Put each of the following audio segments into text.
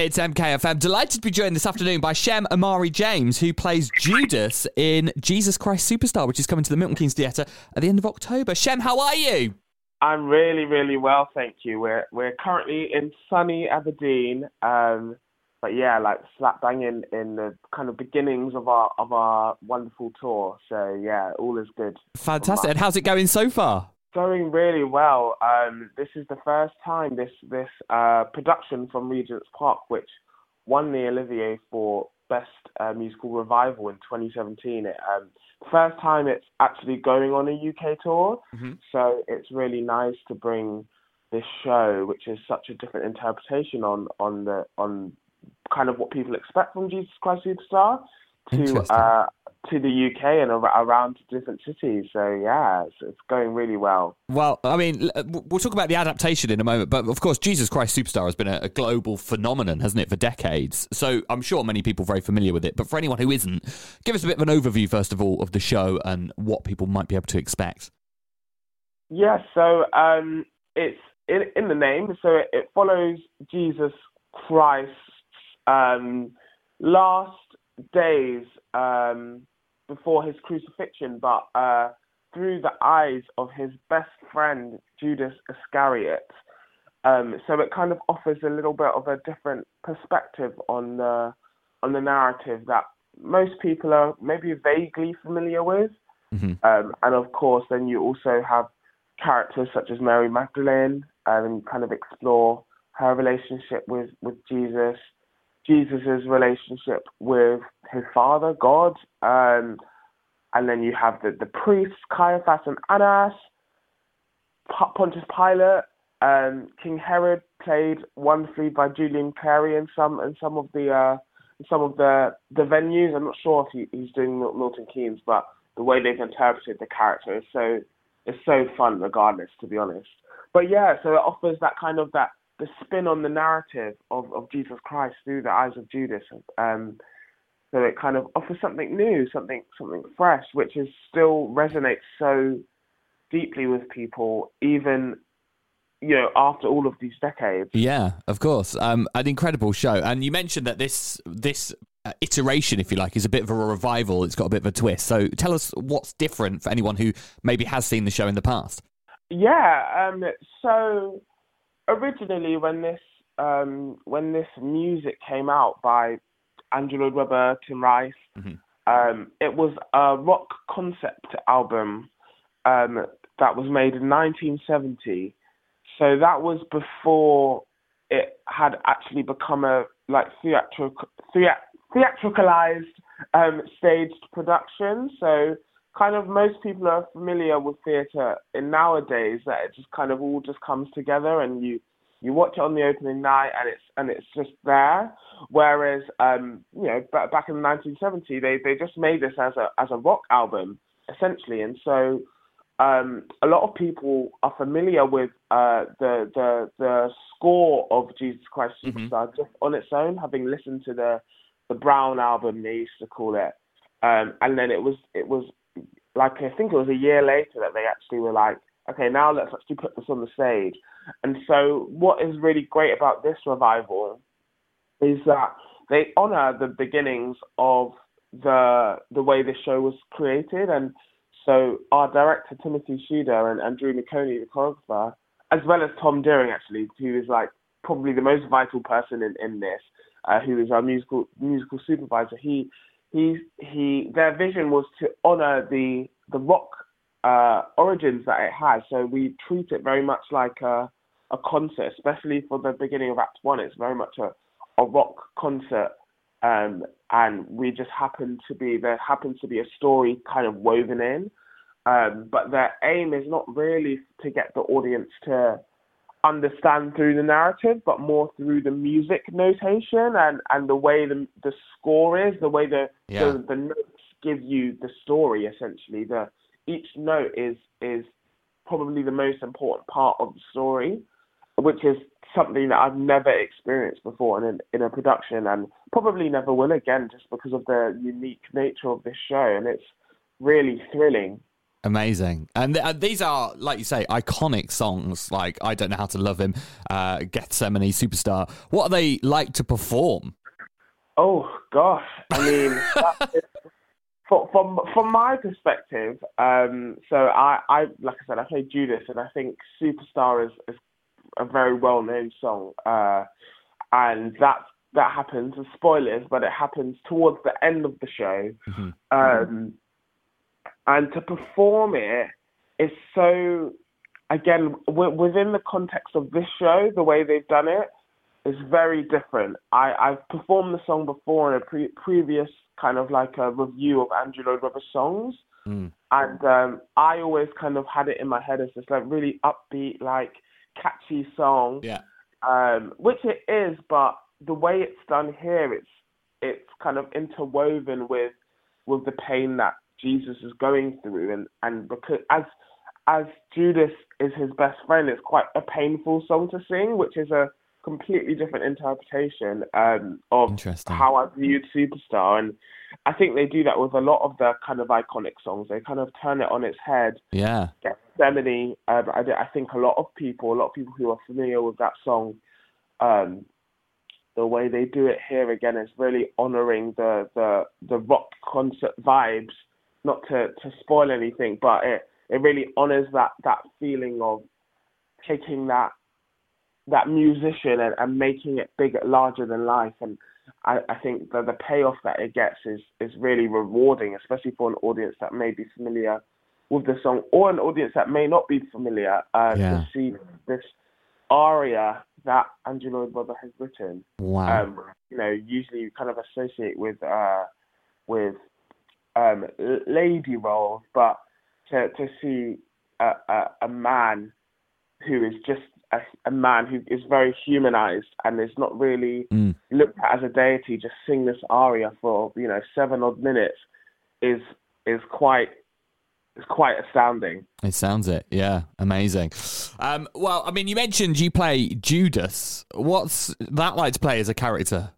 It's MKFM. Delighted to be joined this afternoon by Shem Omari James, who plays Judas in Jesus Christ Superstar, which is coming to the Milton Keynes Theatre at the end of October. Shem, how are you? I'm really, really well, thank you. We're we're currently in sunny Aberdeen, um, but yeah, like slap bang in, in the kind of beginnings of our of our wonderful tour. So yeah, all is good. Fantastic. And how's it going so far? Going really well. Um, this is the first time this this uh, production from Regent's Park, which won the Olivier for Best uh, Musical Revival in 2017. It, um, first time it's actually going on a UK tour, mm-hmm. so it's really nice to bring this show, which is such a different interpretation on on the on kind of what people expect from Jesus Christ Superstar, to uh, to the UK and around different cities. So yeah, it's, it's, going really well. Well, I mean, we'll talk about the adaptation in a moment, but of course, Jesus Christ Superstar has been a, a, global phenomenon, hasn't it, for decades? So I'm sure many people are very familiar with it. But for anyone who isn't, give us a bit of an overview first of all of the show and what people might be able to expect. Yeah, so um, it's in, in, the name, so it, it follows Jesus Christ's um, last days um, before his crucifixion, but uh, through the eyes of his best friend Judas Iscariot. Um, so it kind of offers a little bit of a different perspective on the on the narrative that most people are maybe vaguely familiar with. Mm-hmm. Um, and of course, then you also have characters such as Mary Magdalene and kind of explore her relationship with, with Jesus. Jesus' relationship with his father, God, um, and then you have the, the priests, Caiaphas and Annas, Pontius Pilate, um, King Herod played wonderfully by Julian Clary in some in some of the uh, some of the the venues. I'm not sure if he, he's doing Milton Keynes, but the way they've interpreted the character is so is so fun, regardless, to be honest. But yeah, so it offers that kind of that the spin on the narrative of, of Jesus Christ through the eyes of Judas. Um, so it kind of offers something new, something something fresh, which is still resonates so deeply with people, even you know after all of these decades. Yeah, of course, um, an incredible show. And you mentioned that this this uh, iteration, if you like, is a bit of a revival. It's got a bit of a twist. So tell us what's different for anyone who maybe has seen the show in the past. Yeah, um, so originally when this um, when this music came out by Andrew Lloyd Webber, Tim Rice, mm-hmm. um, it was a rock concept album um, that was made in 1970. So that was before it had actually become a like theatrical theatricalized um, staged production. So kind of most people are familiar with theatre in nowadays that it just kind of all just comes together and you you watch it on the opening night and it's and it's just there. Whereas um, you know back in 1970 they they just made this as a as a rock album essentially, and so um, a lot of people are familiar with uh, the the the score of Jesus Christ mm-hmm. Superstar mm-hmm. just on its own, having listened to the the Brown album they used to call it, um, and then it was it was like I think it was a year later that they actually were like, okay, now let's actually put this on the stage. And so, what is really great about this revival is that they honour the beginnings of the the way this show was created, and so our director Timothy Sheader and, and Drew McOnie, the choreographer, as well as Tom Deering, actually, who is like probably the most vital person in in this, uh, who is our musical musical supervisor. He he he their vision was to honor the the rock uh, origins that it has. So we treat it very much like a a concert, especially for the beginning of Act One. It's very much a a rock concert, um, and we just happen to be there happens to be a story kind of woven in. Um, but their aim is not really to get the audience to understand through the narrative, but more through the music notation and, and the way the the score is, the way the, yeah. the the notes give you the story. Essentially, the each note is is probably the most important part of the story, which is something that I've never experienced before in in a production, and probably never will again, just because of the unique nature of this show, and it's really thrilling. Amazing. And th- uh, these are, like you say, iconic songs like I Don't Know How to Love Him, uh, Gethsemane, Superstar. What are they like to perform? Oh, gosh. I mean, from, from, from my perspective, um, so I, I, like I said, I played Judas, and I think Superstar is, is a very well known song. Uh, and that that happens, spoilers, but it happens towards the end of the show. Mm-hmm. Um, and to perform it is so again w- within the context of this show the way they've done it is very different. I i've performed the song before in a pre- previous kind of like a revue of andrew lloyd webber songs. Mm. and um i always kind of had it in my head as this like really upbeat like catchy song. Yeah. Um which it is but the way it's done here it's it's kind of interwoven with with the pain that Jesus is going through, and and because as as Judas is his best friend, it's quite a painful song to sing, which is a completely different interpretation um, of how I viewed Superstar, and I think they do that with a lot of the kind of iconic songs. They kind of turn it on its head. Yeah, Gethsemane. Um, I, I think a lot of people, a lot of people who are familiar with that song, um, the way they do it here again is really honoring the the the rock concert vibes not to, to spoil anything, but it, it really honors that, that feeling of taking that that musician and, and making it bigger, larger than life. And I, I think that the payoff that it gets is is really rewarding, especially for an audience that may be familiar with the song or an audience that may not be familiar uh, yeah. to see this aria that Andrew Lloyd Webber has written. Wow. Um, you know, usually you kind of associate with uh, with um, lady roles, but to to see a, a, a man who is just a, a, man who is very humanized and is not really mm. looked at as a deity, just sing this aria for you know seven odd minutes is is quite it's quite astounding. It sounds it, yeah, amazing. Um, well, I mean, you mentioned you play Judas. What's that like to play as a character?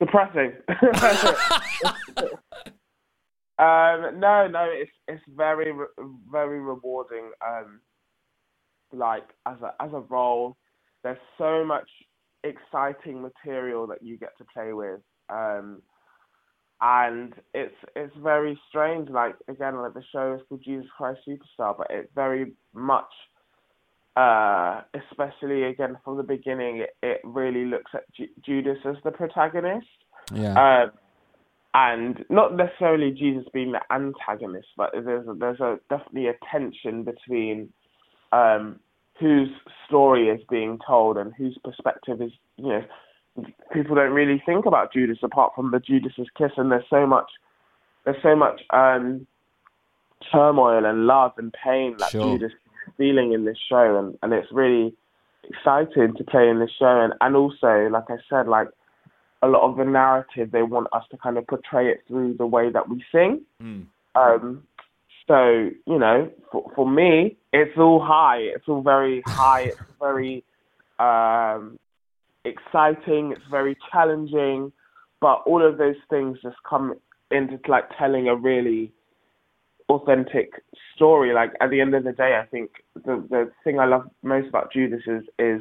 Depressing. Um, no, no, it's it's very very rewarding. Um, like as a as a role, there's so much exciting material that you get to play with, um, and it's it's very strange. Like again, like the show is called Jesus Christ Superstar, but it very much, uh, especially again from the beginning, it, it really looks at Ju- Judas as the protagonist. Yeah. Um, and not necessarily Jesus being the antagonist, but there's a, there's a definitely a tension between um, whose story is being told and whose perspective is you know people don't really think about Judas apart from the Judas's kiss, and there's so much there's so much um, turmoil and love and pain that sure. Judas is feeling in this show, and and it's really exciting to play in this show, and and also like I said, like a lot of the narrative they want us to kind of portray it through the way that we sing. Mm. Um, so you know, for, for me, it's all high. It's all very high. It's very um, exciting. It's very challenging. But all of those things just come into like telling a really authentic story. Like at the end of the day, I think the the thing I love most about Judas is is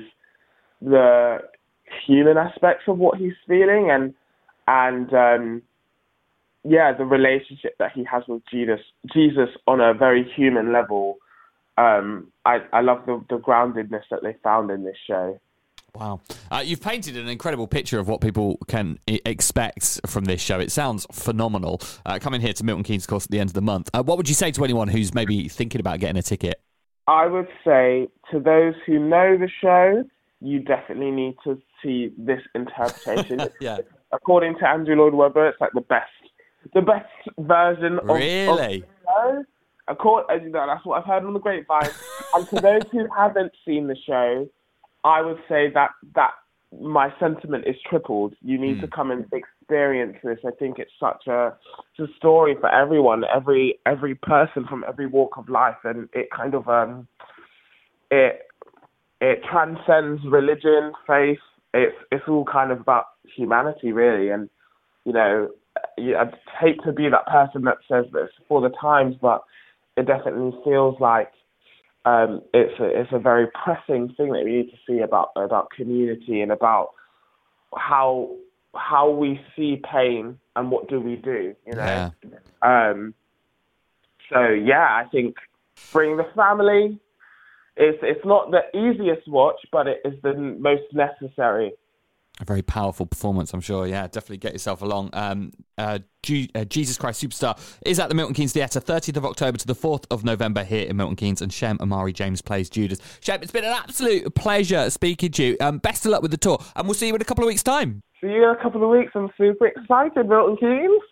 the human aspects of what he's feeling and and um, yeah, the relationship that he has with Jesus Jesus on a very human level. Um, I I love the the groundedness that they found in this show. Wow. Uh, you've painted an incredible picture of what people can I- expect from this show. It sounds phenomenal. Uh, coming here to Milton Keynes course at the end of the month. Uh, what would you say to anyone who's maybe thinking about getting a ticket? I would say to those who know the show, you definitely need to see this interpretation. yeah. According to Andrew Lloyd Webber, it's like the best, the best version of. Really. Of According, that's what I've heard on the grapevine. and for those who haven't seen the show, I would say that that my sentiment is tripled. You need mm. to come and experience this. I think it's such a it's a story for everyone, every every person from every walk of life, and it kind of um it it transcends religion, faith. It's it's all kind of about humanity, really. And you know, I'd hate to be that person that says this for the times, but it definitely feels like um, it's a it's a very pressing thing that we need to see about about community and about how how we see pain and what do we do, you know. Yeah. Um, so yeah, I think bring the family. It's it's not the easiest watch, but it is the most necessary. A very powerful performance, I'm sure. Yeah, definitely get yourself along. Um, uh, G- uh, Jesus Christ Superstar is at the Milton Keynes Theatre, 30th of October to the 4th of November here in Milton Keynes, and Shem Omari James plays Judas. Shem, it's been an absolute pleasure speaking to you. Um, best of luck with the tour, and we'll see you in a couple of weeks' time. See you in a couple of weeks. I'm super excited, Milton Keynes.